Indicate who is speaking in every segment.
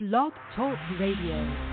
Speaker 1: Blog Talk Radio.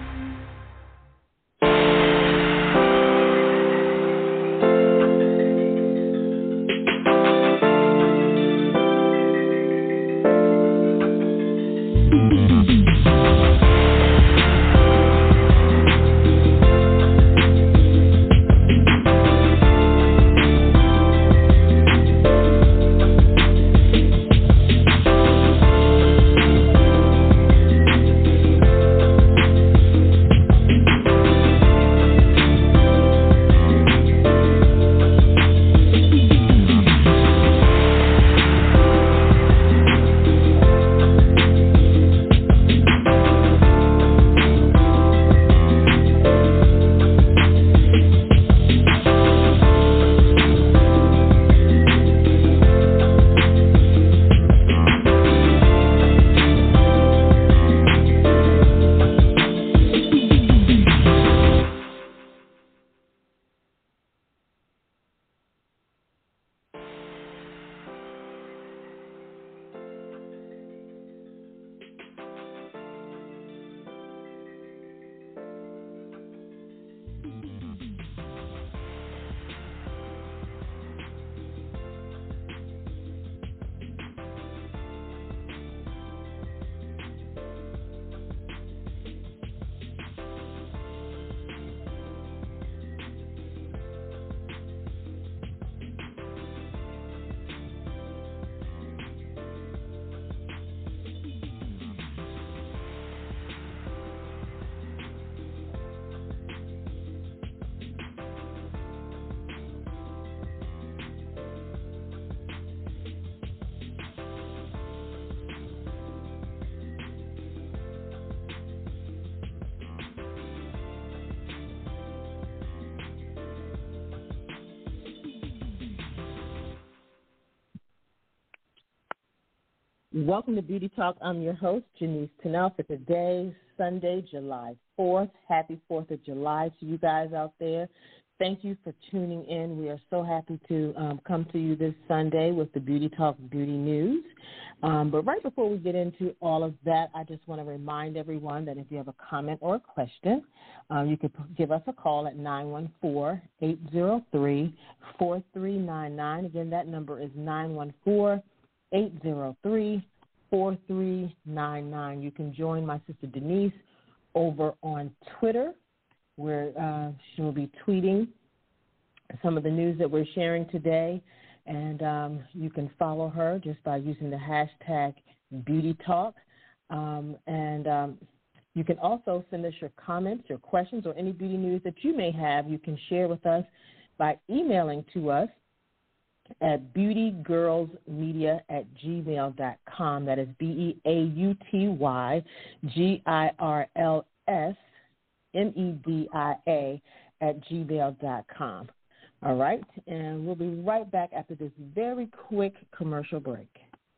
Speaker 2: Welcome to Beauty Talk. I'm your host, Janice Tunnell, for today, Sunday, July 4th. Happy 4th of July to you guys out there. Thank you for tuning in. We are so happy to um, come to you this Sunday with the Beauty Talk Beauty News. Um, but right before we get into all of that, I just want to remind everyone that if you have a comment or a question, um, you can give us a call at 914 803 4399. Again, that number is 914 803 4399. You can join my sister Denise over on Twitter, where uh, she will be tweeting some of the news that we're sharing today. And um, you can follow her just by using the hashtag Beauty Talk. Um, and um, you can also send us your comments, your questions, or any beauty news that you may have. You can share with us by emailing to us at beautygirlsmedia at gmail.com. That is B E A U T Y G I R L S M E D I A at gmail.com. All right, and we'll be right back after this very quick commercial break.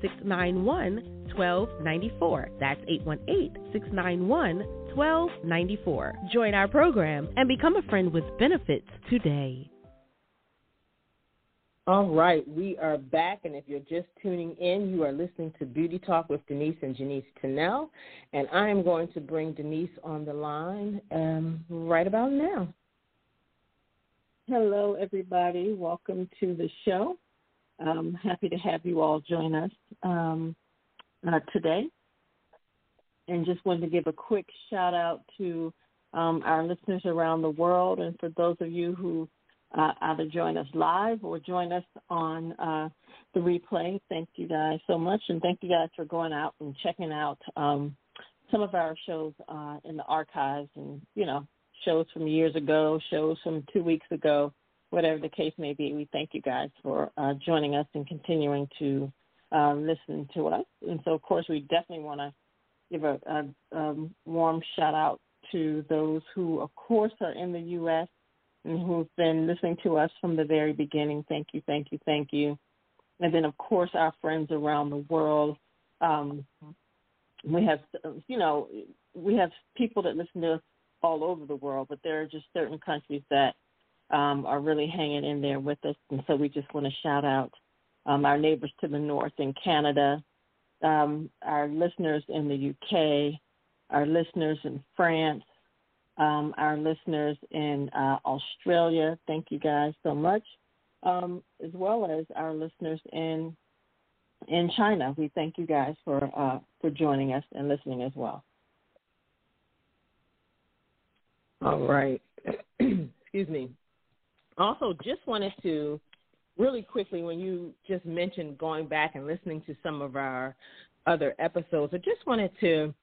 Speaker 3: 691 1294. That's 818 691 1294. Join our program and become a friend with benefits today.
Speaker 2: All right, we are back, and if you're just tuning in, you are listening to Beauty Talk with Denise and Janice Tunnell, and I am going to bring Denise on the line um, right about now.
Speaker 4: Hello, everybody. Welcome to the show. I'm happy to have you all join us. Um, uh, today. And just wanted to give a quick shout out to um, our listeners around the world, and for those of you who uh, either join us live or join us on uh, the replay. Thank you guys so much, and thank you guys for going out and checking out um, some of our shows uh, in the archives, and you know, shows from years ago, shows from two weeks ago, whatever the case may be. We thank you guys for uh, joining us and continuing to uh, listen to us. And so, of course, we definitely want to give a, a, a warm shout out to those who, of course, are in the U.S and who've been listening to us from the very beginning. Thank you, thank you, thank you. And then, of course, our friends around the world. Um, we have, you know, we have people that listen to us all over the world, but there are just certain countries that um, are really hanging in there with us. And so we just want to shout out um, our neighbors to the north in Canada, um, our listeners in the UK, our listeners in France, um, our listeners in uh, Australia. Thank you guys so much, um, as well as our listeners in in China. We thank you guys for uh, for joining us and listening as well.
Speaker 2: All right. Excuse me. Also, just wanted to really quickly, when you just mentioned going back and listening to some of our other episodes, I just wanted to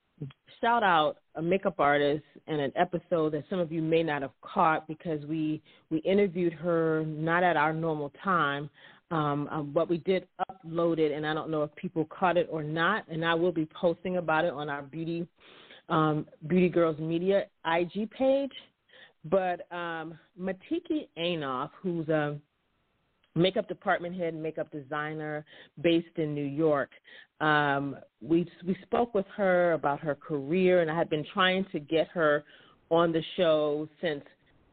Speaker 2: shout out a makeup artist in an episode that some of you may not have caught because we we interviewed her not at our normal time um, um, but we did upload it and i don't know if people caught it or not and i will be posting about it on our beauty um, beauty girls media ig page but um, matiki Anoff, who's a makeup department head, and makeup designer based in New York. Um, we we spoke with her about her career, and I had been trying to get her on the show since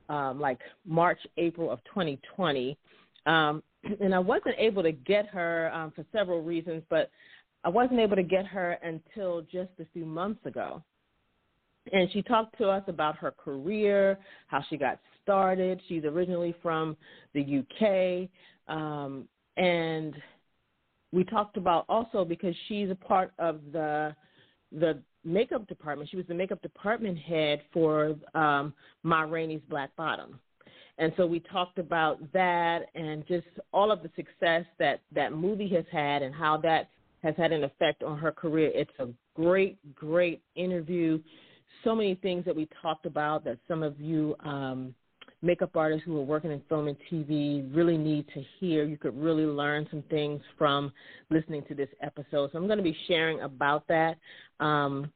Speaker 2: um, like March, April of 2020, um, and I wasn't able to get her um, for several reasons, but I wasn't able to get her until just a few months ago. And she talked to us about her career, how she got started. She's originally from the UK. Um, and we talked about also because she's a part of the the makeup department. She was the makeup department head for um, Ma Rainey's Black Bottom. And so we talked about that and just all of the success that that movie has had and how that has had an effect on her career. It's a great, great interview. So many things that we talked about that some of you um, makeup artists who are working in film and TV really need to hear. You could really learn some things from listening to this episode. So I'm going to be sharing about that um,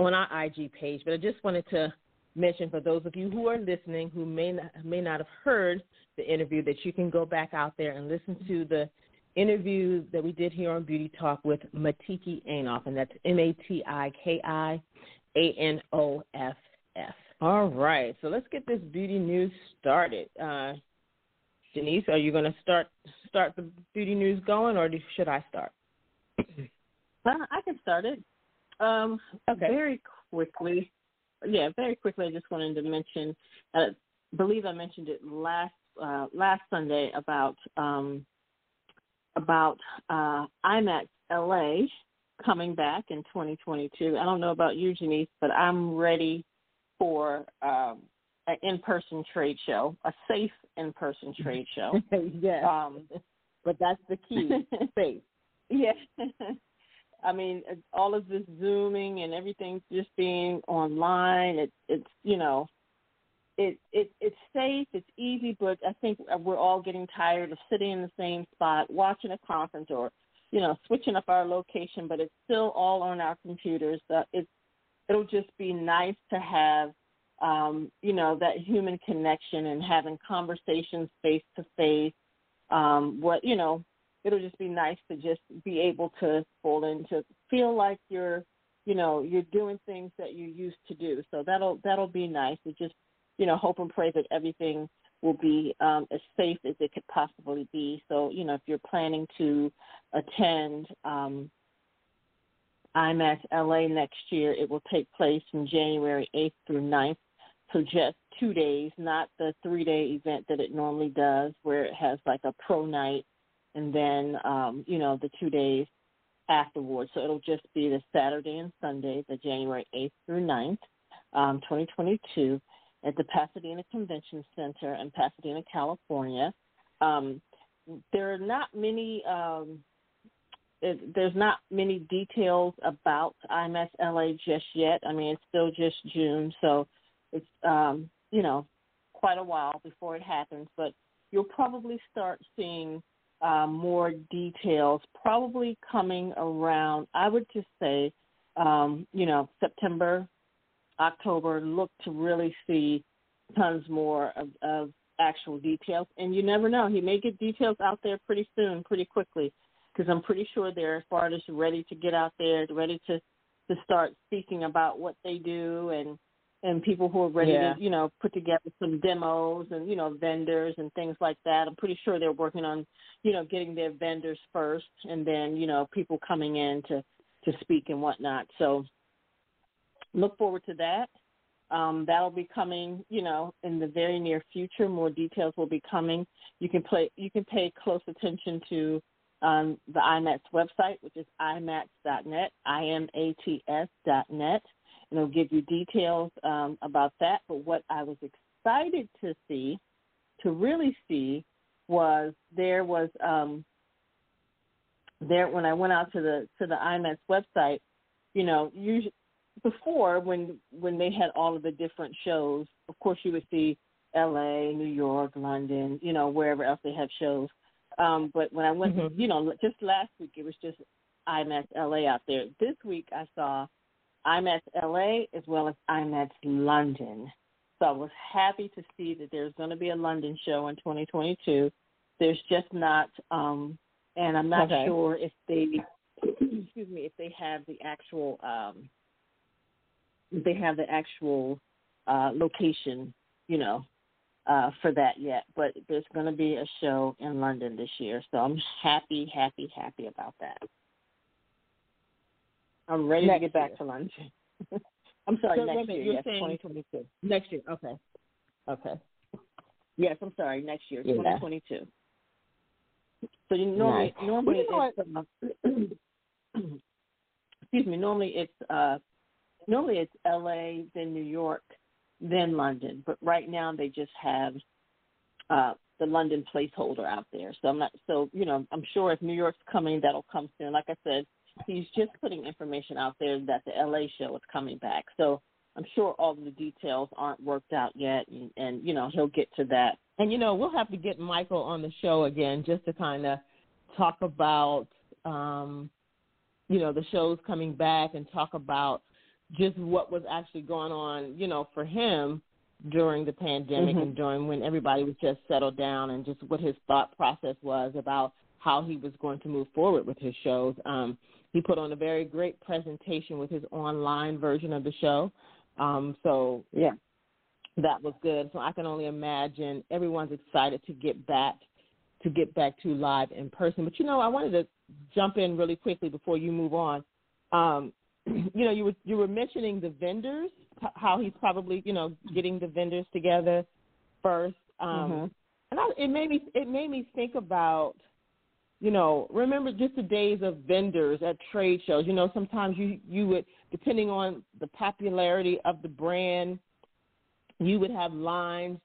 Speaker 2: on our IG page. But I just wanted to mention for those of you who are listening who may not, may not have heard the interview that you can go back out there and listen to the interview that we did here on Beauty Talk with Matiki Anoff, and that's M A T I K I A N O F F. All right, so let's get this beauty news started. Uh, Denise, are you going to start start the beauty news going, or should I start?
Speaker 4: Well, I can start it. Um, okay. Very quickly, yeah, very quickly. I just wanted to mention. I uh, believe I mentioned it last uh, last Sunday about um, about uh, IMATS LA coming back in 2022. I don't know about you, Janice, but I'm ready for um, an in-person trade show, a safe in-person trade show.
Speaker 2: yes. Um, but that's the key, safe.
Speaker 4: Yeah. I mean, all of this zooming and everything just being online. It, it's you know, it it it's safe, it's easy, but I think we're all getting tired of sitting in the same spot, watching a conference, or you know, switching up our location. But it's still all on our computers. Uh, it's it'll just be nice to have um, you know that human connection and having conversations face to face um what you know it'll just be nice to just be able to pull in to feel like you're you know you're doing things that you used to do so that'll that'll be nice to just you know hope and pray that everything will be um, as safe as it could possibly be so you know if you're planning to attend um, IMATS LA next year. It will take place from January 8th through 9th, so just two days, not the three day event that it normally does, where it has like a pro night and then, um, you know, the two days afterwards. So it'll just be the Saturday and Sunday, the January 8th through 9th. um, 2022 at the Pasadena Convention Center in Pasadena, California. Um, there are not many. Um, it, there's not many details about IMATS LA just yet. I mean, it's still just June, so it's um, you know quite a while before it happens. But you'll probably start seeing uh, more details, probably coming around. I would just say, um, you know, September, October. Look to really see tons more of, of actual details. And you never know; he may get details out there pretty soon, pretty quickly, because I'm pretty sure they're artists ready to get out there, ready to to start speaking about what they do and and people who are ready yeah. to, you know, put together some demos and, you know, vendors and things like that. I'm pretty sure they're working on, you know, getting their vendors first and then, you know, people coming in to, to speak and whatnot. So look forward to that. Um, that'll be coming, you know, in the very near future. More details will be coming. You can play, you can pay close attention to um, the IMATS website, which is imats.net, I-M-A-T-S dot net, and it'll give you details um, about that. But what I was excited to see, to really see, was there was um, there when I went out to the to the IMATS website, you know, usually before when when they had all of the different shows, of course you would see L.A., New York, London, you know, wherever else they have shows. Um, but when I went, mm-hmm. you know, just last week it was just IMATS LA out there. This week I saw IMATS LA as well as IMATS London. So I was happy to see that there's going to be a London show in 2022. There's just not, um, and I'm not okay. sure if they, excuse me, if they have the actual, um, if they have the actual uh, location, you know, uh, for that yet. But there's going to be a show in London this year, so I'm happy, happy, happy about that. I'm ready next to get back year. to London. I'm sorry, so, next year. Yes, 2022.
Speaker 2: Next year. Okay. Okay.
Speaker 4: Yes, I'm sorry. Next year, yeah. 2022. So you normally nice. normally well, you know it's, uh, excuse me. Normally it's uh normally it's L.A. then New York then London, but right now they just have uh the London placeholder out there. So I'm not so you know I'm sure if New York's coming that'll come soon. Like I said, he's just putting information out there that the LA show is coming back. So I'm sure all the details aren't worked out yet, and, and you know he'll get to that.
Speaker 2: And you know we'll have to get Michael on the show again just to kind of talk about um, you know the shows coming back and talk about just what was actually going on, you know, for him during the pandemic mm-hmm. and during when everybody was just settled down and just what his thought process was about how he was going to move forward with his shows. Um, he put on a very great presentation with his online version of the show. Um, so
Speaker 4: yeah,
Speaker 2: that was good. So I can only imagine everyone's excited to get back to get back to live in person. But you know, I wanted to jump in really quickly before you move on. Um, you know, you were you were mentioning the vendors, how he's probably you know getting the vendors together first. Um, mm-hmm. And I, it made me it made me think about you know, remember just the days of vendors at trade shows. You know, sometimes you you would, depending on the popularity of the brand, you would have lines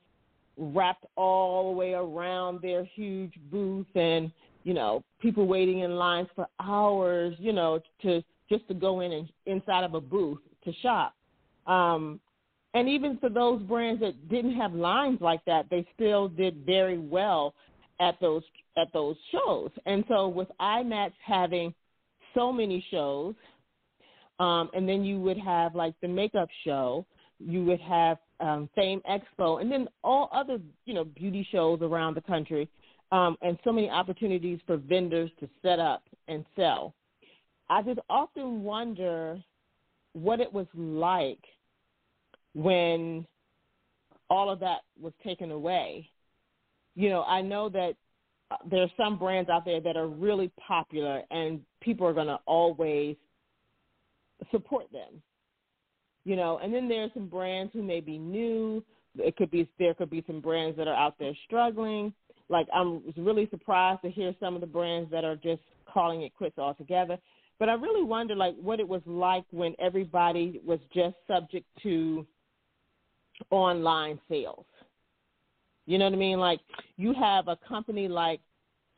Speaker 2: wrapped all the way around their huge booth, and you know, people waiting in lines for hours. You know, to just to go in and inside of a booth to shop. Um, and even for those brands that didn't have lines like that, they still did very well at those at those shows. And so with IMATS having so many shows, um, and then you would have like the makeup show, you would have um, Fame Expo, and then all other you know beauty shows around the country, um, and so many opportunities for vendors to set up and sell. I just often wonder what it was like when all of that was taken away you know, I know that uh, there are some brands out there that are really popular and people are going to always support them. You know, and then there are some brands who may be new. It could be there could be some brands that are out there struggling. Like I'm really surprised to hear some of the brands that are just calling it quits altogether. But I really wonder like what it was like when everybody was just subject to online sales. You know what I mean? Like you have a company like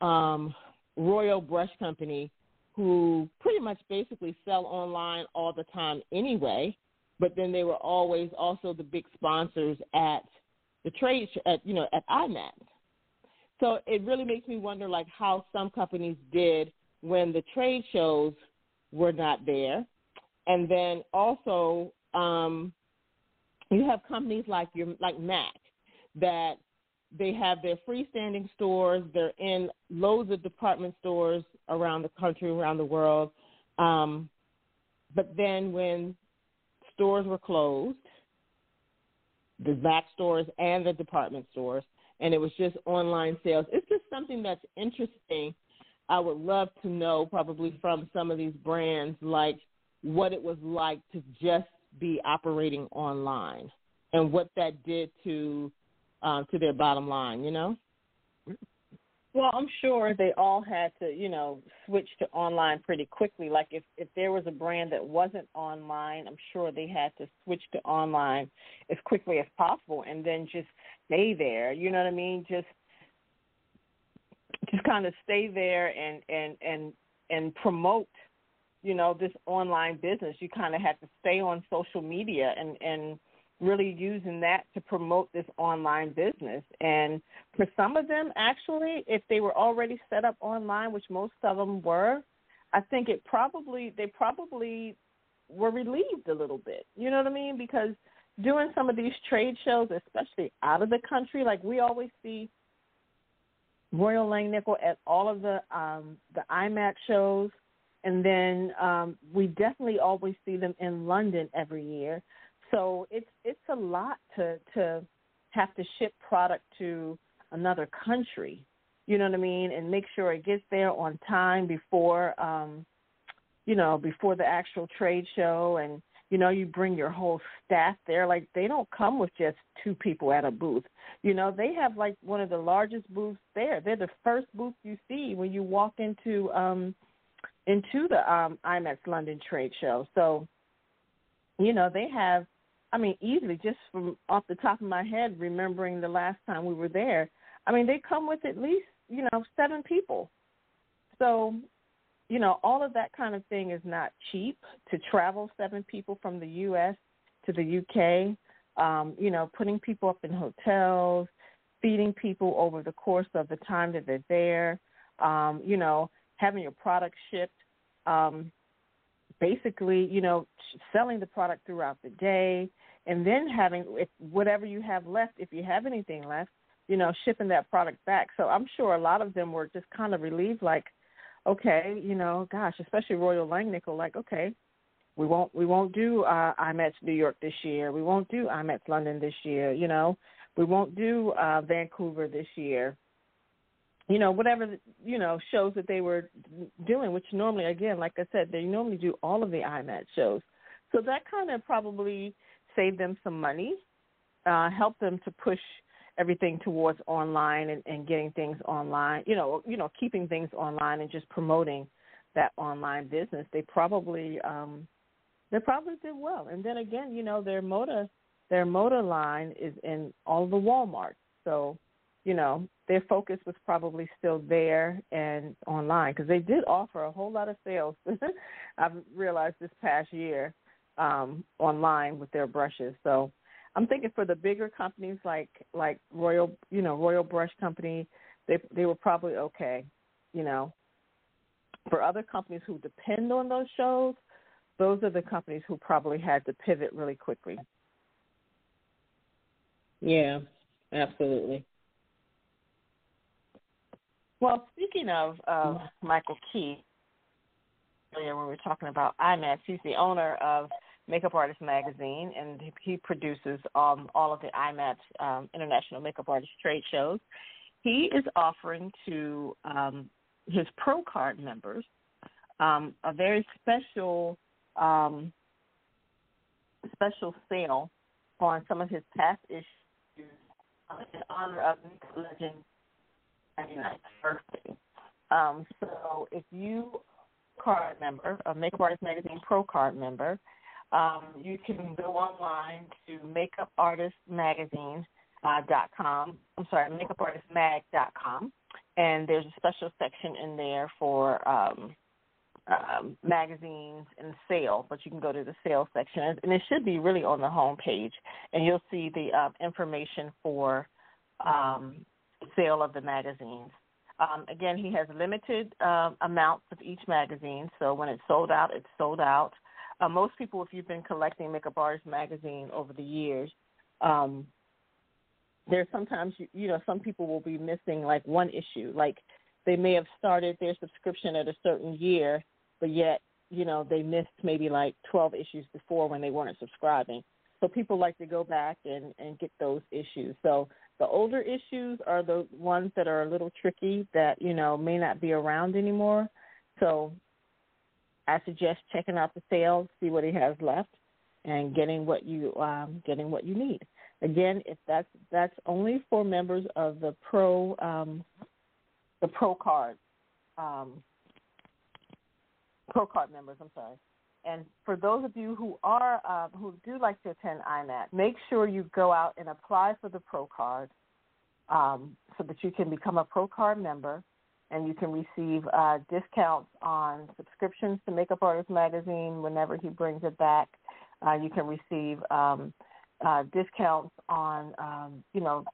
Speaker 2: um, Royal Brush Company who pretty much basically sell online all the time anyway, but then they were always also the big sponsors at the trade at you know at IMATS. So it really makes me wonder like how some companies did when the trade shows were not there, and then also um, you have companies like your like Mac that they have their freestanding stores. They're in loads of department stores around the country, around the world. Um, but then when stores were closed, the Mac stores and the department stores, and it was just online sales. It's just something that's interesting. I would love to know, probably from some of these brands, like what it was like to just be operating online and what that did to uh, to their bottom line. You know.
Speaker 4: Well, I'm sure they all had to, you know, switch to online pretty quickly. Like if if there was a brand that wasn't online, I'm sure they had to switch to online as quickly as possible and then just stay there. You know what I mean? Just just kind of stay there and and and and promote, you know, this online business. You kind of had to stay on social media and and really using that to promote this online business. And for some of them, actually, if they were already set up online, which most of them were, I think it probably they probably were relieved a little bit. You know what I mean? Because doing some of these trade shows, especially out of the country, like we always see Royal Langnickel at all of the um, the IMATS shows, and then um, we definitely always see them in London every year. So it's it's a lot to to have to ship product to another country. You know what I mean, and make sure it gets there on time before um, you know before the actual trade show and you know you bring your whole staff there like they don't come with just two people at a booth you know they have like one of the largest booths there they're the first booth you see when you walk into um into the um IMATS London trade show so you know they have I mean, easily just from off the top of my head, remembering the last time we were there. I mean, they come with at least you know seven people. So, you know, all of that kind of thing is not cheap to travel seven people from the U.S. to the UK. Um, you know, putting people up in hotels, feeding people over the course of the time that they're there. Um, you know, having your product shipped. Um, basically, you know, selling the product throughout the day, and then having if whatever you have left, if you have anything left, you know, shipping that product back. So I'm sure a lot of them were just kind of relieved, like, okay, you know, gosh, especially Royal Langnickel, like, okay, we won't we won't do uh, IMATS New York this year. We won't do IMATS London this year. You know, we won't do uh, Vancouver this year you know whatever you know shows that they were doing which normally again like i said they normally do all of the imat shows so that kind of probably saved them some money uh helped them to push everything towards online and, and getting things online you know you know keeping things online and just promoting that online business they probably um they probably did well and then again you know their motor their Moda line is in all the walmart so you know their focus was probably still there and online because they did offer a whole lot of sales. I've realized this past year um, online with their brushes. So I'm thinking for the bigger companies like like Royal, you know, Royal Brush Company, they they were probably okay. You know, for other companies who depend on those shows, those are the companies who probably had to pivot really quickly.
Speaker 2: Yeah, absolutely.
Speaker 4: Well, speaking of uh, Michael Key, earlier when we were talking about IMATS, he's the owner of Makeup Artist Magazine, and he produces um, all of the IMATS um, International Makeup Artist trade shows. He is offering to um, his Pro Card members um, a very special um, special sale on some of his past issues in honor of legend 99th birthday. Um, so if you card member, a Makeup Artist Magazine Pro card member, um, you can go online to makeupartistmagazine.com. Uh. I'm sorry, makeupartistmag.com, and there's a special section in there for um, um, magazines and sale, but you can go to the sale section, and it should be really on the home page, and you'll see the uh, information for um, sale of the magazines. Um, again, he has limited uh, amounts of each magazine, so when it's sold out, it's sold out. Uh, most people, if you've been collecting Makeup Artist magazine over the years, um, there's sometimes you, you know some people will be missing like one issue, like they may have started their subscription at a certain year, but yet you know they missed maybe like 12 issues before when they weren't subscribing. So people like to go back and and get those issues. So the older issues are the ones that are a little tricky that you know may not be around anymore. So I suggest checking out the sales, see what he has left, and getting what you um, getting what you need. Again, if that's that's only for members of the pro um, the pro card um, pro card members. I'm sorry. And for those of you who are uh, who do like to attend IMAT, make sure you go out and apply for the Pro Card um, so that you can become a Pro Card member and you can receive uh, discounts on subscriptions to Makeup Artist Magazine whenever he brings it back. Uh, you can receive um, uh, discounts on um, you know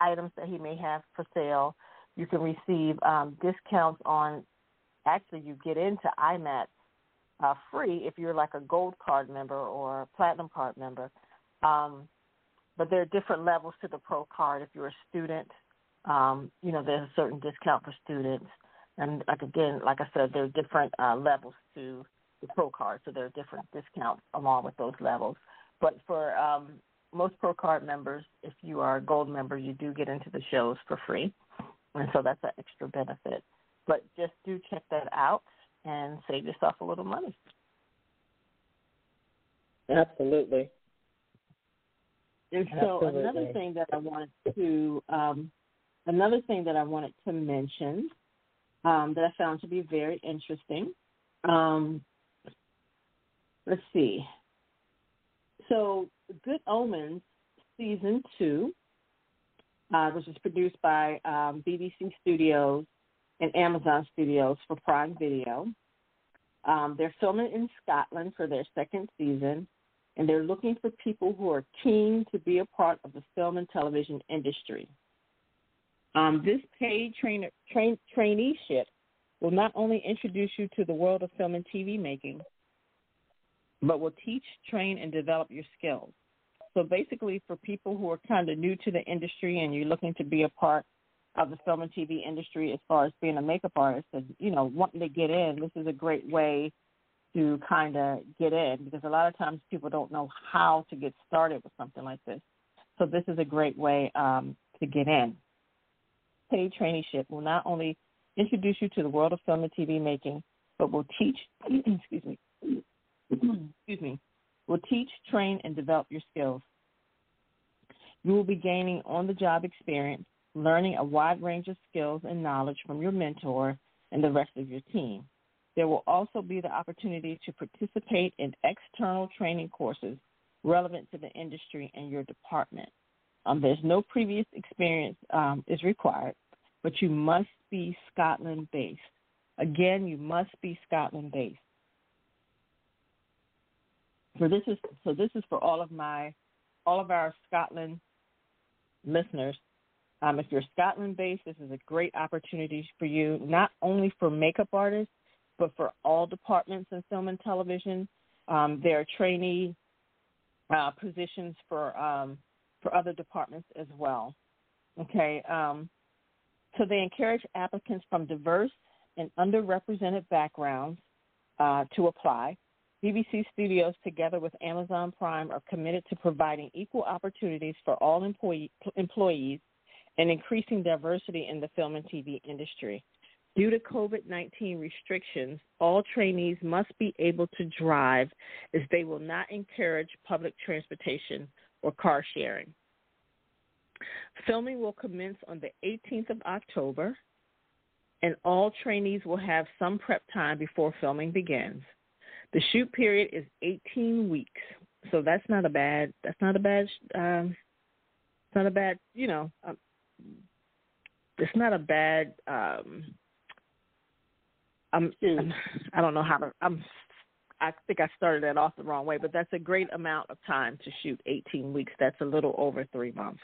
Speaker 4: items that he may have for sale. You can receive um, discounts on actually you get into IMAT uh, free if you're like a gold card member or a platinum card member. Um, but there are different levels to the pro card. If you're a student, um, you know there's a certain discount for students, and like again, like I said, there are different uh, levels to the pro card, so there are different discounts along with those levels. But for um, most pro card members, if you are a gold member, you do get into the shows for free, and so that's an extra benefit. But just do check that out and save yourself a little money.
Speaker 2: Absolutely.
Speaker 4: And so Absolutely. another thing that I wanted to um, another thing that I wanted to mention um, that I found to be very interesting. Um, let's see. So Good Omens season two, uh, which is produced by um, BBC Studios and Amazon Studios for Prime Video. Um, they're filming in Scotland for their second season, and they're looking for people who are keen to be a part of the film and television industry. Um, this paid train, train, traineeship will not only introduce you to the world of film and TV making, but will teach, train, and develop your skills. So basically, for people who are kind of new to the industry and you're looking to be a part of the film and TV industry as far as being a makeup artist and you know wanting to get in, this is a great way to kind of get in because a lot of times people don't know how to get started with something like this. So this is a great way um, to get in. Paid traineeship will not only introduce you to the world of film and TV making, but will teach excuse me excuse me will teach, train, and develop your skills. You will be gaining on the job experience learning a wide range of skills and knowledge from your mentor and the rest of your team. There will also be the opportunity to participate in external training courses relevant to the industry and your department. Um, there's no previous experience um, is required, but you must be Scotland based. Again, you must be Scotland based. So this is so this is for all of my all of our Scotland listeners. Um, if you're Scotland based, this is a great opportunity for you, not only for makeup artists, but for all departments in film and television. Um, there are trainee uh, positions for um, for other departments as well. Okay, um, so they encourage applicants from diverse and underrepresented backgrounds uh, to apply. BBC Studios, together with Amazon Prime, are committed to providing equal opportunities for all employee, employees and increasing diversity in the film and TV industry. Due to COVID 19 restrictions, all trainees must be able to drive as they will not encourage public transportation or car sharing. Filming will commence on the 18th of October, and all trainees will have some prep time before filming begins. The shoot period is 18 weeks, so that's not a bad. That's not a bad. Um, it's not a bad. You know, um, it's not a bad. Um, I'm, I'm. I don't know how to. I'm. I think I started that off the wrong way, but that's a great amount of time to shoot 18 weeks. That's a little over three months.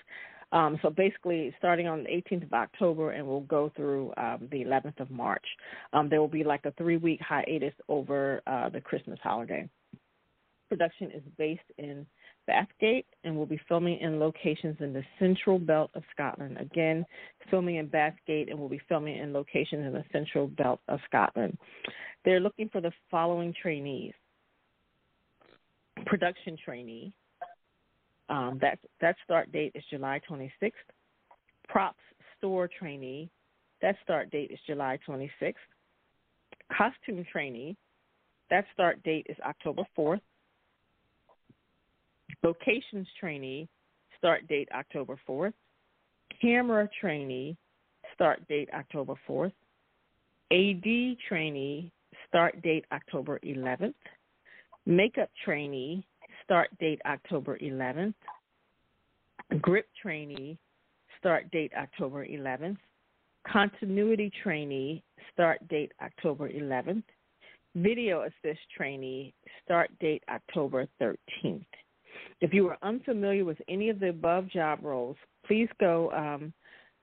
Speaker 4: Um, so basically, starting on the 18th of October and we'll go through um, the 11th of March. Um, there will be like a three week hiatus over uh, the Christmas holiday. Production is based in Bathgate and we'll be filming in locations in the central belt of Scotland. Again, filming in Bathgate and we'll be filming in locations in the central belt of Scotland. They're looking for the following trainees production trainee, um, that that start date is July 26th. Props store trainee, that start date is July 26th. Costume trainee, that start date is October 4th. Locations trainee, start date October 4th. Camera trainee, start date October 4th. AD trainee, start date October 11th. Makeup trainee, start date October 11th. Grip trainee, start date October 11th. Continuity trainee, start date October 11th. Video assist trainee, start date October 13th. If you are unfamiliar with any of the above job roles, please go um,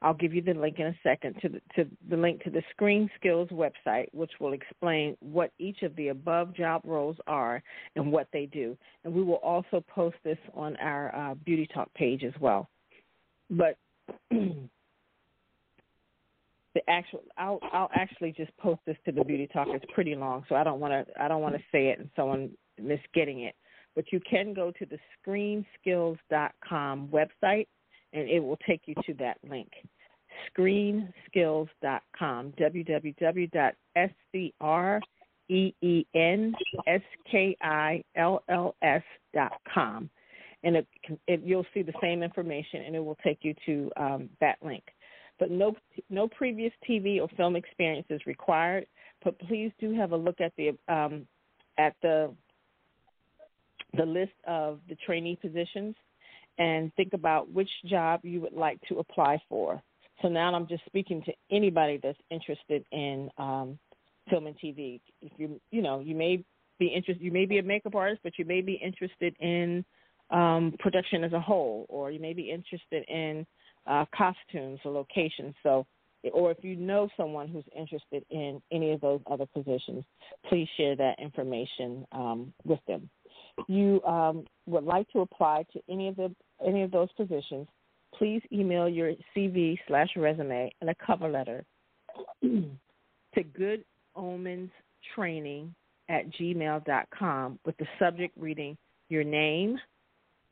Speaker 4: I'll give you the link in a second to the, to the link to the Screen Skills website, which will explain what each of the above job roles are and what they do. And we will also post this on our uh, Beauty Talk page as well. But the actual, I'll I'll actually just post this to the Beauty Talk. It's pretty long, so I don't want to I don't want to say it and someone misgetting it. But you can go to the ScreenSkills.com website and it will take you to that link screenskills.com, www.screenskills.com. And it, it, you'll see the same information, and it will take you to um, that link. But no, no previous TV or film experience is required. But please do have a look at the um, at the the list of the trainee positions and think about which job you would like to apply for. So now I'm just speaking to anybody that's interested in um, film and TV. If you you know you may be interested, you may be a makeup artist, but you may be interested in um, production as a whole, or you may be interested in uh, costumes or locations. So, or if you know someone who's interested in any of those other positions, please share that information um, with them. You um, would like to apply to any of the any of those positions please email your CV slash resume and a cover letter to Good Omens Training at gmail.com with the subject reading your name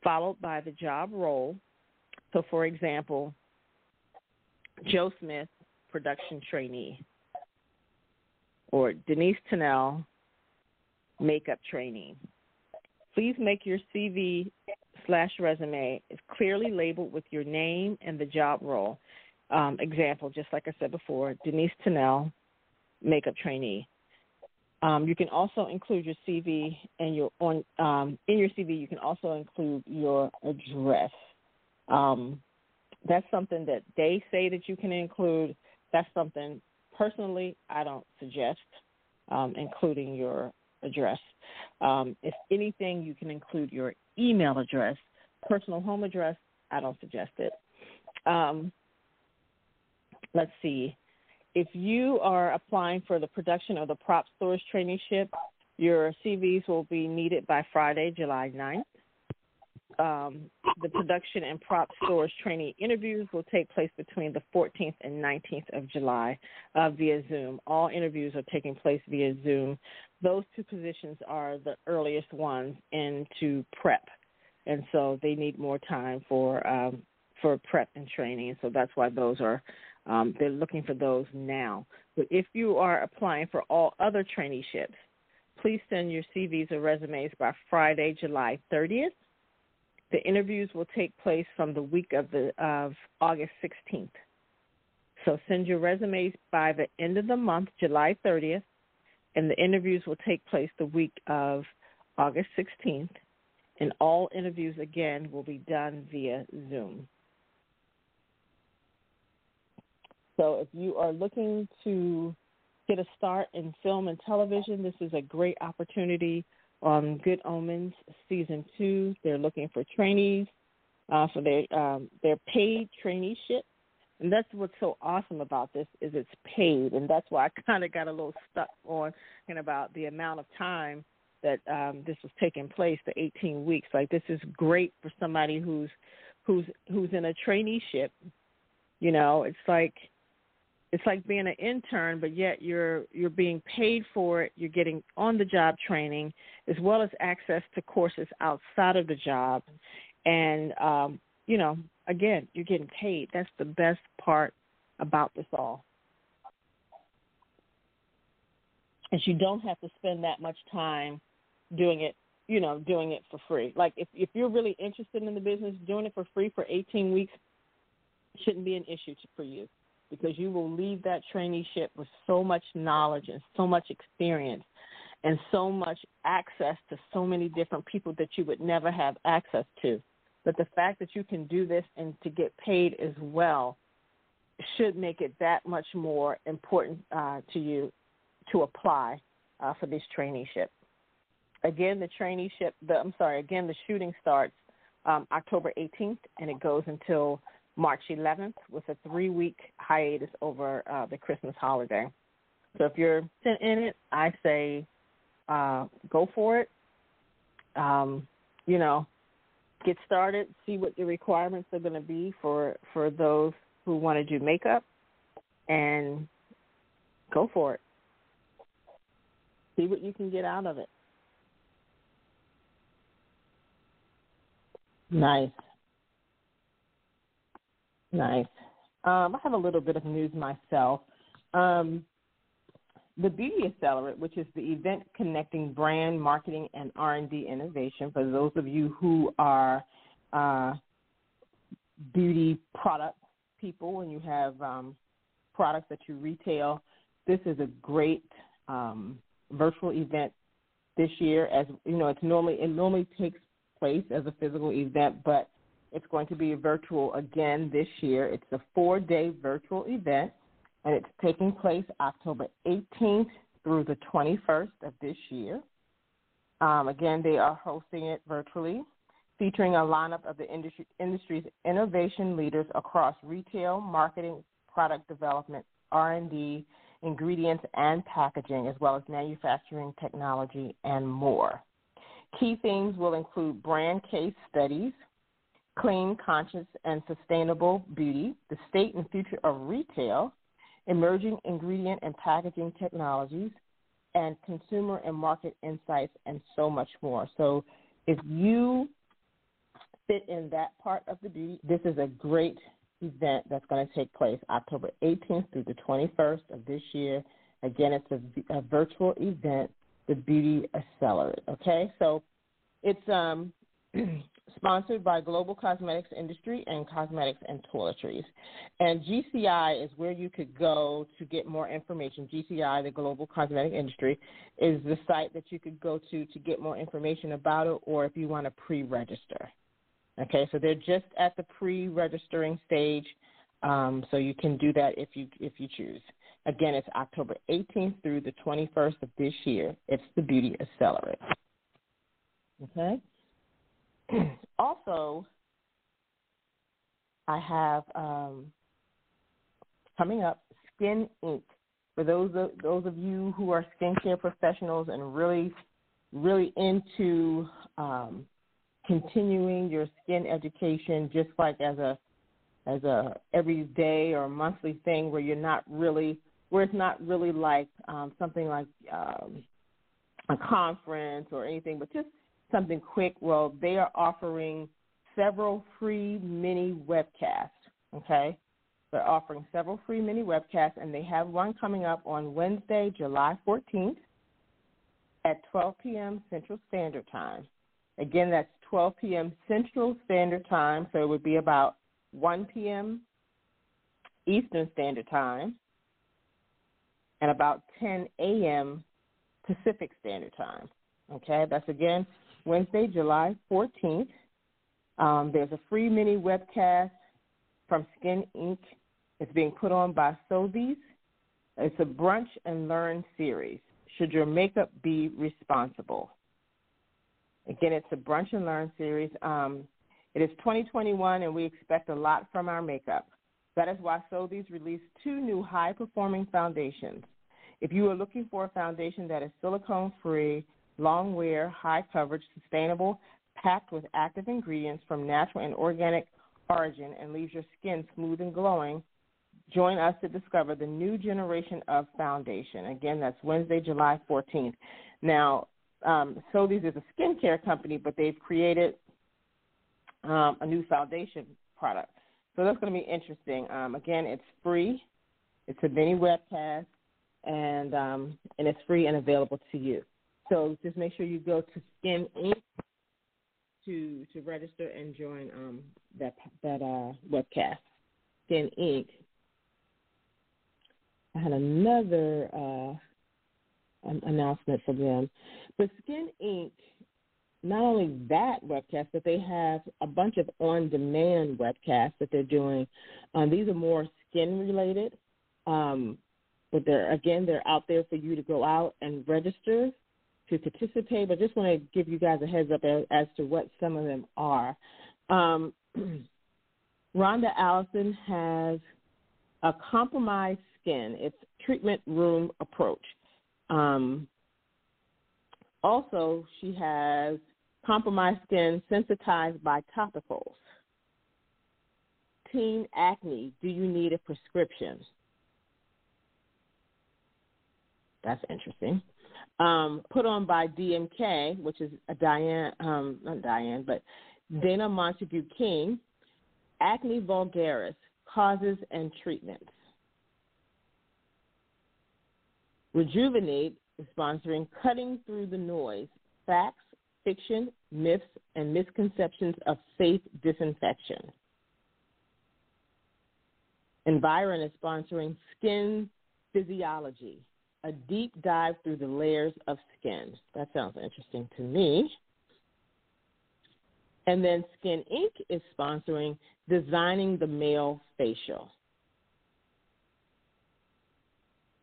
Speaker 4: followed by the job role. So, for example, Joe Smith, production trainee, or Denise Tunnell, makeup trainee. Please make your CV slash resume is clearly labeled with your name and the job role. Um, example, just like I said before, Denise Tunnell, makeup trainee. Um, you can also include your CV and your on um, in your CV. You can also include your address. Um, that's something that they say that you can include. That's something personally I don't suggest um, including your address. Um, if anything, you can include your email address. Personal home address, I don't suggest it. Um, let's see. If you are applying for the production of the prop stores traineeship, your CVs will be needed by Friday, July 9th. Um, the production and prop stores trainee interviews will take place between the 14th and 19th of July uh, via Zoom. All interviews are taking place via Zoom. Those two positions are the earliest ones into prep and so they need more time for um, for prep and training. And so that's why those are um, they're looking for those now. But if you are applying for all other traineeships, please send your CVs or resumes by Friday, July 30th. The interviews will take place from the week of the of August 16th. So send your resumes by the end of the month, July 30th, and the interviews will take place the week of August 16th. And all interviews, again, will be done via Zoom. So if you are looking to get a start in film and television, this is a great opportunity on Good Omens season two. They're looking for trainees uh, for their um, their paid traineeship, and that's what's so awesome about this is it's paid, and that's why I kind of got a little stuck on and about the amount of time that um, this was taking place, the 18 weeks. Like this is great for somebody who's who's who's in a traineeship. You know, it's like it's like being an intern, but yet you're you're being paid for it. You're getting on the job training as well as access to courses outside of the job, and um, you know, again, you're getting paid. That's the best part about this all. And you don't have to spend that much time doing it, you know, doing it for free. Like if if you're really interested in the business, doing it for free for 18 weeks shouldn't be an issue for you because you will leave that traineeship with so much knowledge and so much experience and so much access to so many different people that you would never have access to. But the fact that you can do this and to get paid as well should make it that much more important uh, to you to apply uh, for this traineeship. Again, the traineeship, the, I'm sorry, again, the shooting starts um, October 18th and it goes until March 11th with a three week hiatus over uh, the Christmas holiday. So if you're in it, I say uh, go for it. Um, you know, get started, see what the requirements are going to be for, for those who want to do makeup, and go for it. See what you can get out of it.
Speaker 2: Nice. Nice. Um, I have a little bit of news myself. Um, the Beauty Accelerate, which is the event connecting brand marketing and R&D innovation for those of you who are uh, beauty product people and you have um, products that you retail. This is a great um, virtual event this year. As you know, it's normally it normally takes place as a physical event, but it's going to be virtual again this year. It's a four day virtual event, and it's taking place October 18th through the 21st of this year. Um, again, they are hosting it virtually, featuring a lineup of the industry, industry's innovation leaders across retail, marketing, product development, R&D, ingredients and packaging, as well as manufacturing technology and more. Key themes will include brand case studies, clean, conscious, and sustainable beauty, the state and future of retail, emerging ingredient and packaging technologies, and consumer and market insights, and so much more. So, if you fit in that part of the beauty, this is a great event that's going to take place October 18th through the 21st of this year. Again, it's a, a virtual event, the Beauty Accelerate. Okay, so it's um, sponsored by Global Cosmetics Industry and Cosmetics and Toiletries. And GCI is where you could go to get more information. GCI, the Global Cosmetic Industry, is the site that you could go to to get more information about it or if you want to pre register. Okay, so they're just at the pre registering stage. Um, so you can do that if you if you choose. Again, it's October 18th through the 21st of this year. It's the Beauty Accelerate. Okay. also, I have um, coming up Skin Inc. For those of, those of you who are skincare professionals and really, really into um, continuing your skin education, just like as a as a everyday or monthly thing, where you're not really where it's not really like um, something like um, a conference or anything, but just something quick. Well, they are offering several free mini webcasts. Okay, they're offering several free mini webcasts, and they have one coming up on Wednesday, July 14th at 12 p.m. Central Standard Time. Again, that's 12 p.m. Central Standard Time, so it would be about 1 p.m. Eastern Standard Time and about 10 a.m. Pacific Standard Time. Okay, that's again Wednesday, July 14th. Um, there's a free mini webcast from Skin Inc. It's being put on by Sothys. It's a brunch and learn series. Should your makeup be responsible? Again, it's a brunch and learn series. Um, it is 2021, and we expect a lot from our makeup. That is why Sothys released two new high performing foundations. If you are looking for a foundation that is silicone free, long wear, high coverage, sustainable, packed with active ingredients from natural and organic origin, and leaves your skin smooth and glowing, join us to discover the new generation of foundation. Again, that's Wednesday, July 14th. Now, um, Sothys is a skincare company, but they've created um, a new foundation product. So that's going to be interesting. Um, again, it's free. It's a mini webcast, and um, and it's free and available to you. So just make sure you go to Skin Inc. to to register and join um, that that uh, webcast. Skin Inc. I had another uh, announcement for them, but Skin Inc not only that webcast, but they have a bunch of on-demand webcasts that they're doing. Um, these are more skin-related, um, but they're again they're out there for you to go out and register to participate. But just want to give you guys a heads up as, as to what some of them are. Um, Rhonda Allison has a compromised skin. It's treatment room approach. Um, also, she has compromised skin sensitized by topicals. Teen acne, do you need a prescription? That's interesting. Um, put on by DMK, which is Diane, um, not Diane, but Dana Montague King, Acne vulgaris, causes and treatments. Rejuvenate is sponsoring Cutting Through the Noise, Facts, fiction, myths, and misconceptions of safe disinfection. Environ is sponsoring Skin Physiology, a deep dive through the layers of skin. That sounds interesting to me. And then Skin Inc. is sponsoring Designing the Male Facial.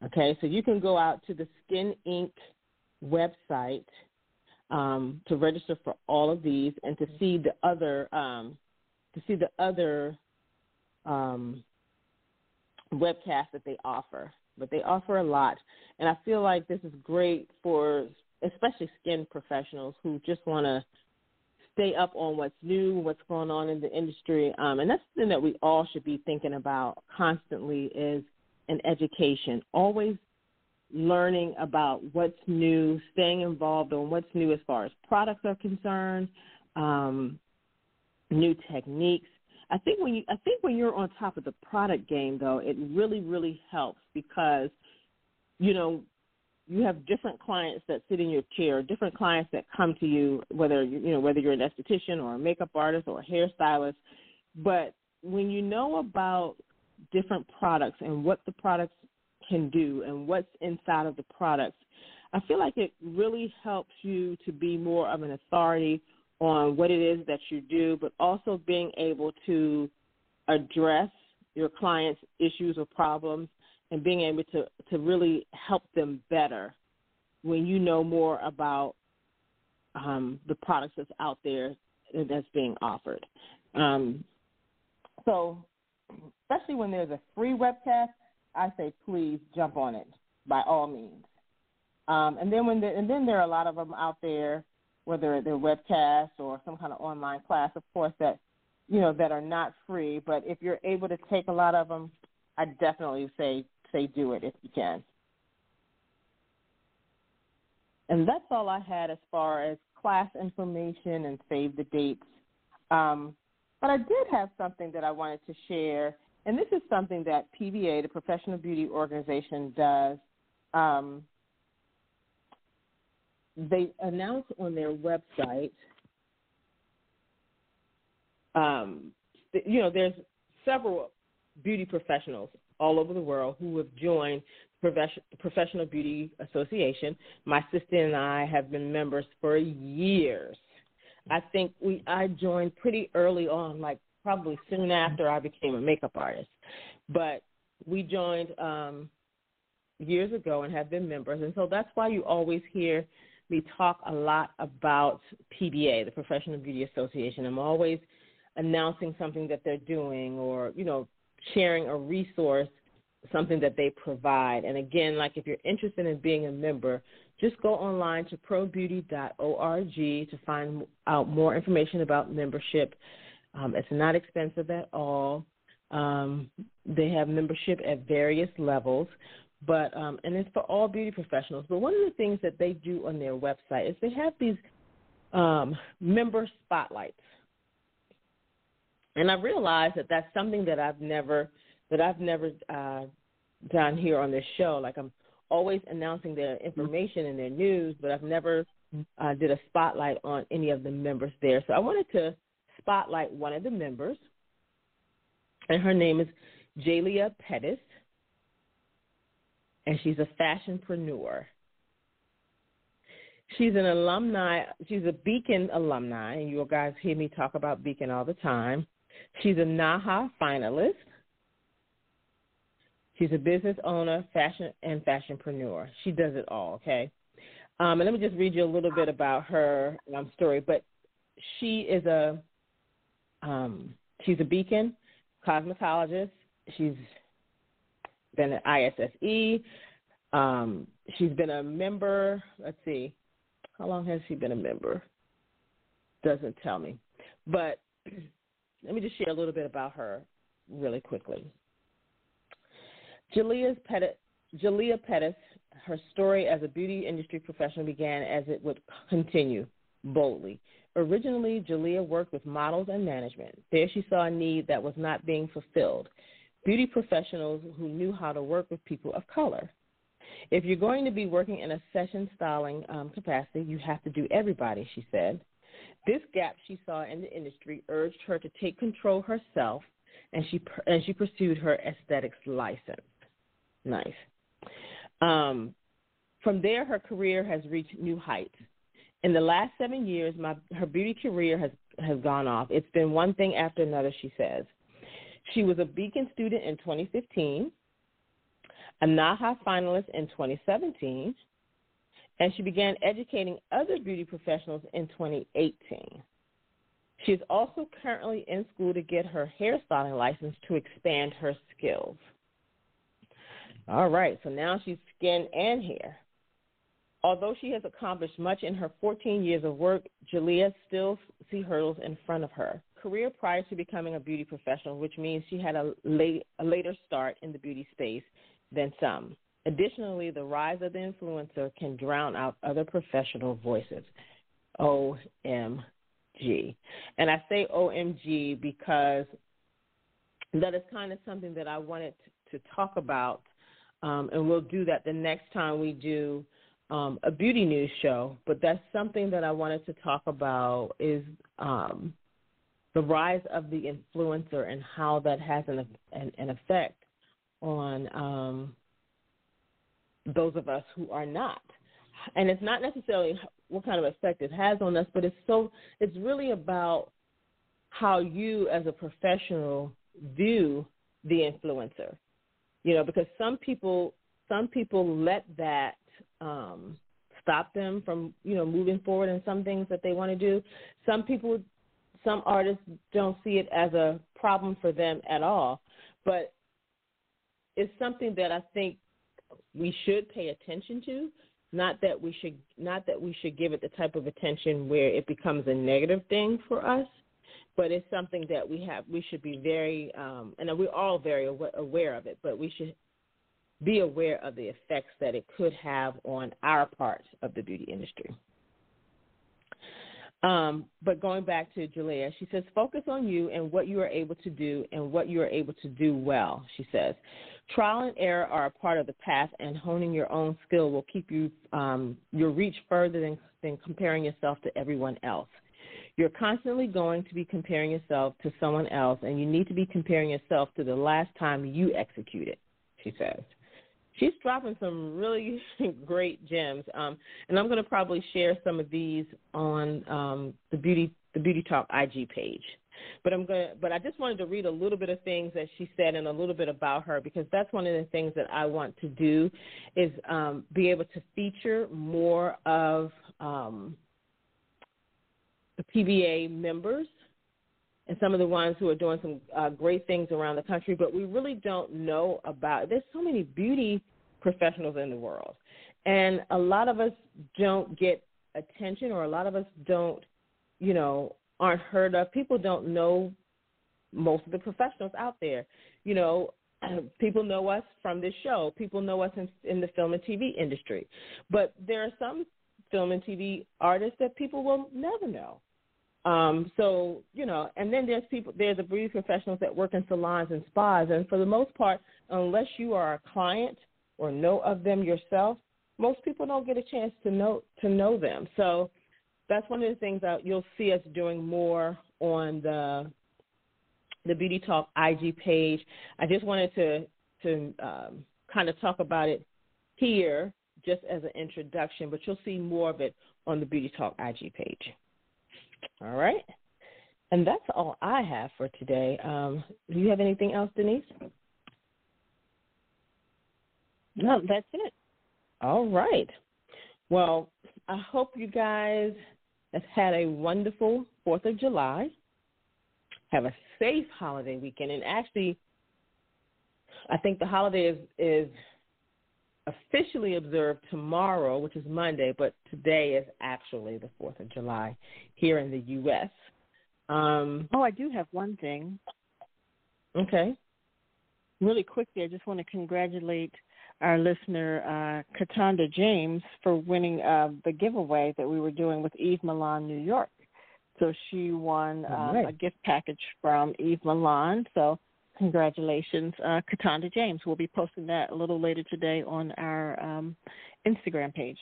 Speaker 2: Okay, so you can go out to the Skin Inc. website um, to register for all of these and to see the other um, to see the other um, webcasts that they offer. But they offer a lot, and I feel like this is great for especially skin professionals who just want to stay up on what's new, what's going on in the industry, um, and that's something that we all should be thinking about constantly is an education. Always learning about what's new, staying involved on what's new as far as products are concerned, um, new techniques. I think when you I think when you're on top of the product game though, it really really helps because you know you have different clients that sit in your chair, different clients that come to you, whether you know whether you're an esthetician or a makeup artist or a hairstylist. But when you know about different products and what the products can do and what's inside of the products, I feel like it really helps you to be more of an authority on what it is that you do, but also being able to address your clients' issues or problems and being able to, to really help them better when you know more about um, the products that's out there that's being offered. Um, so, especially when there's a free webcast, I say please jump on it by all means. Um, and then when the, and then there are a lot of them out there, whether they're webcasts or some kind of online class, of course that you know that are not free. But if you're able to take a lot of them, I definitely say say do it if you can. And that's all I had as far as class information and save the dates. Um, but I did have something that I wanted to share and this is something that PBA, the Professional Beauty Organization, does. Um, they announce on their website, um, you know, there's several beauty professionals all over the world who have joined the Professional Beauty Association. My sister and I have been members for years. I think we I joined pretty early on, like probably soon after I became a makeup artist. But we joined um, years ago and have been members, and so that's why you always hear me talk a lot about PBA, the Professional Beauty Association. I'm always announcing something that they're doing or, you know, sharing a resource, something that they provide. And again, like if you're interested in being a member, just go online to probeauty.org to find out more information about membership. Um, it's not expensive at all. Um, they have membership at various levels, but um, and it's for all beauty professionals. But one of the things that they do on their website is they have these um, member spotlights, and I realized that that's something that I've never that I've never uh, done here on this show. Like I'm always announcing their information and their news, but I've never uh, did a spotlight on any of the members there. So I wanted to spotlight one of the members, and her name is Jalia Pettis and she's a fashionpreneur. She's an alumni. She's a Beacon alumni, and you guys hear me talk about Beacon all the time. She's a NAHA finalist. She's a business owner, fashion and fashionpreneur. She does it all. Okay, um, and let me just read you a little bit about her um, story. But she is a um, she's a Beacon cosmetologist. She's been at ISSE. Um, she's been a member. Let's see, how long has she been a member? Doesn't tell me, but let me just share a little bit about her really quickly. Julia's Pettis, Julia Pettis, her story as a beauty industry professional began as it would continue boldly. Originally, Julia worked with models and management. There she saw a need that was not being fulfilled beauty professionals who knew how to work with people of color. If you're going to be working in a session styling um, capacity, you have to do everybody, she said. This gap she saw in the industry urged her to take control herself, and she and she pursued her aesthetics license. Nice. Um, from there, her career has reached new heights. In the last seven years, my, her beauty career has has gone off. It's been one thing after another, she says. She was a Beacon student in 2015, a NAHA finalist in 2017, and she began educating other beauty professionals in 2018. She is also currently in school to get her hairstyling license to expand her skills. All right, so now she's skin and hair. Although she has accomplished much in her 14 years of work, Julia still sees hurdles in front of her prior to becoming a beauty professional, which means she had a, late, a later start in the beauty space than some. Additionally, the rise of the influencer can drown out other professional voices. OMG. And I say OMG because that is kind of something that I wanted to talk about, um, and we'll do that the next time we do um, a beauty news show. But that's something that I wanted to talk about is um, the rise of the influencer and how that has an an, an effect on um, those of us who are not. And it's not necessarily what kind of effect it has on us, but it's so it's really about how you as a professional view the influencer. You know, because some people some people let that um, stop them from you know moving forward in some things that they want to do. Some people some artists don't see it as a problem for them at all, but it's something that I think we should pay attention to. Not that we should not that we should give it the type of attention where it becomes a negative thing for us, but it's something that we have we should be very um, and we're all very aware of it, but we should be aware of the effects that it could have on our part of the beauty industry. Um, but going back to Julia, she says, focus on you and what you are able to do and what you are able to do well, she says. Trial and error are a part of the path, and honing your own skill will keep you um, your reach further than, than comparing yourself to everyone else. You're constantly going to be comparing yourself to someone else, and you need to be comparing yourself to the last time you executed, she says. She's dropping some really great gems, um, and I'm going to probably share some of these on um, the beauty the Beauty Talk IG page. But I'm going but I just wanted to read a little bit of things that she said and a little bit about her because that's one of the things that I want to do is um, be able to feature more of um, the PBA members and some of the ones who are doing some uh, great things around the country, but we really don't know about. There's so many beauty professionals in the world, and a lot of us don't get attention, or a lot of us don't, you know, aren't heard of. People don't know most of the professionals out there. You know, people know us from this show. People know us in, in the film and TV industry, but there are some film and TV artists that people will never know. Um, so you know, and then there's people, there's the beauty professionals that work in salons and spas, and for the most part, unless you are a client or know of them yourself, most people don't get a chance to know to know them. So that's one of the things that you'll see us doing more on the the Beauty Talk IG page. I just wanted to to um, kind of talk about it here just as an introduction, but you'll see more of it on the Beauty Talk IG page. All right. And that's all I have for today. Um, do you have anything else, Denise?
Speaker 4: No, that's it.
Speaker 2: All right. Well, I hope you guys have had a wonderful 4th of July. Have a safe holiday weekend. And actually, I think the holiday is, is officially observed tomorrow, which is Monday, but today is actually the 4th of July here in the U.S. Um,
Speaker 4: oh, I do have one thing.
Speaker 2: Okay.
Speaker 4: Really quickly, I just want to congratulate our listener, uh, Katanda James, for winning uh, the giveaway that we were doing with Eve Milan New York. So she won uh, right. a gift package from Eve Milan. So congratulations, uh, Katanda James. We'll be posting that a little later today on our um, Instagram page.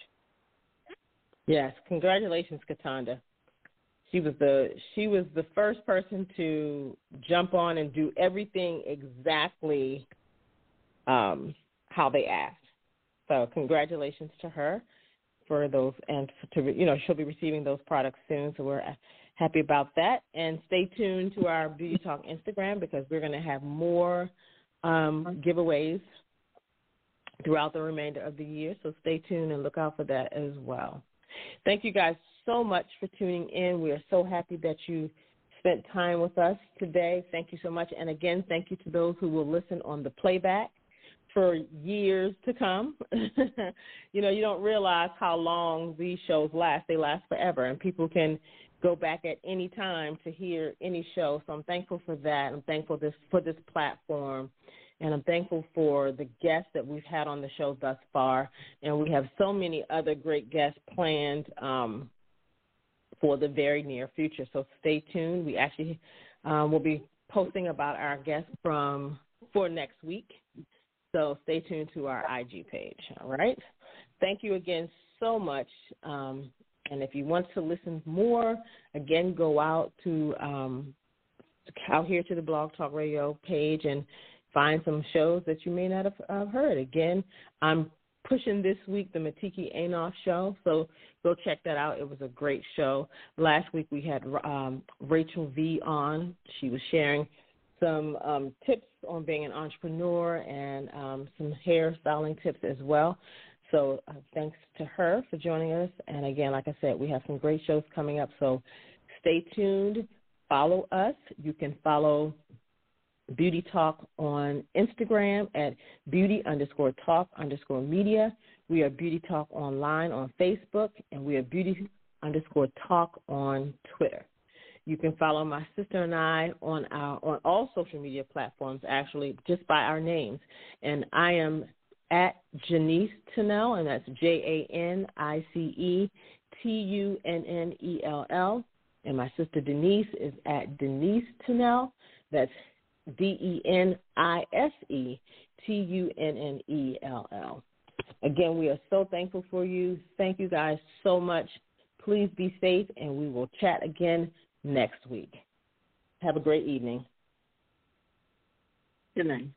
Speaker 2: Yes, congratulations, Katanda. She was the she was the first person to jump on and do everything exactly um, how they asked. So congratulations to her for those, and to you know she'll be receiving those products soon. So we're happy about that. And stay tuned to our Beauty Talk Instagram because we're going to have more um, giveaways throughout the remainder of the year. So stay tuned and look out for that as well. Thank you guys so much for tuning in. We are so happy that you spent time with us today. Thank you so much. And again, thank you to those who will listen on the playback for years to come. you know, you don't realize how long these shows last. They last forever, and people can go back at any time to hear any show. So I'm thankful for that. I'm thankful this for this platform. And I'm thankful for the guests that we've had on the show thus far. And we have so many other great guests planned um, for the very near future. So stay tuned. We actually um, will be posting about our guests from for next week. So stay tuned to our IG page. All right. Thank you again so much. Um, and if you want to listen more, again, go out to um, out here to the Blog Talk Radio page and find some shows that you may not have uh, heard. Again, I'm pushing this week the Matiki Anoff show, so go check that out. It was a great show. Last week we had um, Rachel V on. She was sharing some um, tips on being an entrepreneur and um, some hair styling tips as well. So uh, thanks to her for joining us. And again, like I said, we have some great shows coming up. So stay tuned. Follow us. You can follow Beauty Talk on Instagram at beauty underscore talk underscore media. We are Beauty Talk online on Facebook, and we are Beauty underscore talk on Twitter. You can follow my sister and I on our on all social media platforms, actually, just by our names. And I am at Janice Tunnell, and that's J A N I C E T U N N E L L. And my sister Denise is at Denise Tunnell. That's D E N I S E T U N N E L L. Again, we are so thankful for you. Thank you guys so much. Please be safe, and we will chat again next week. Have a great evening.
Speaker 4: Good night.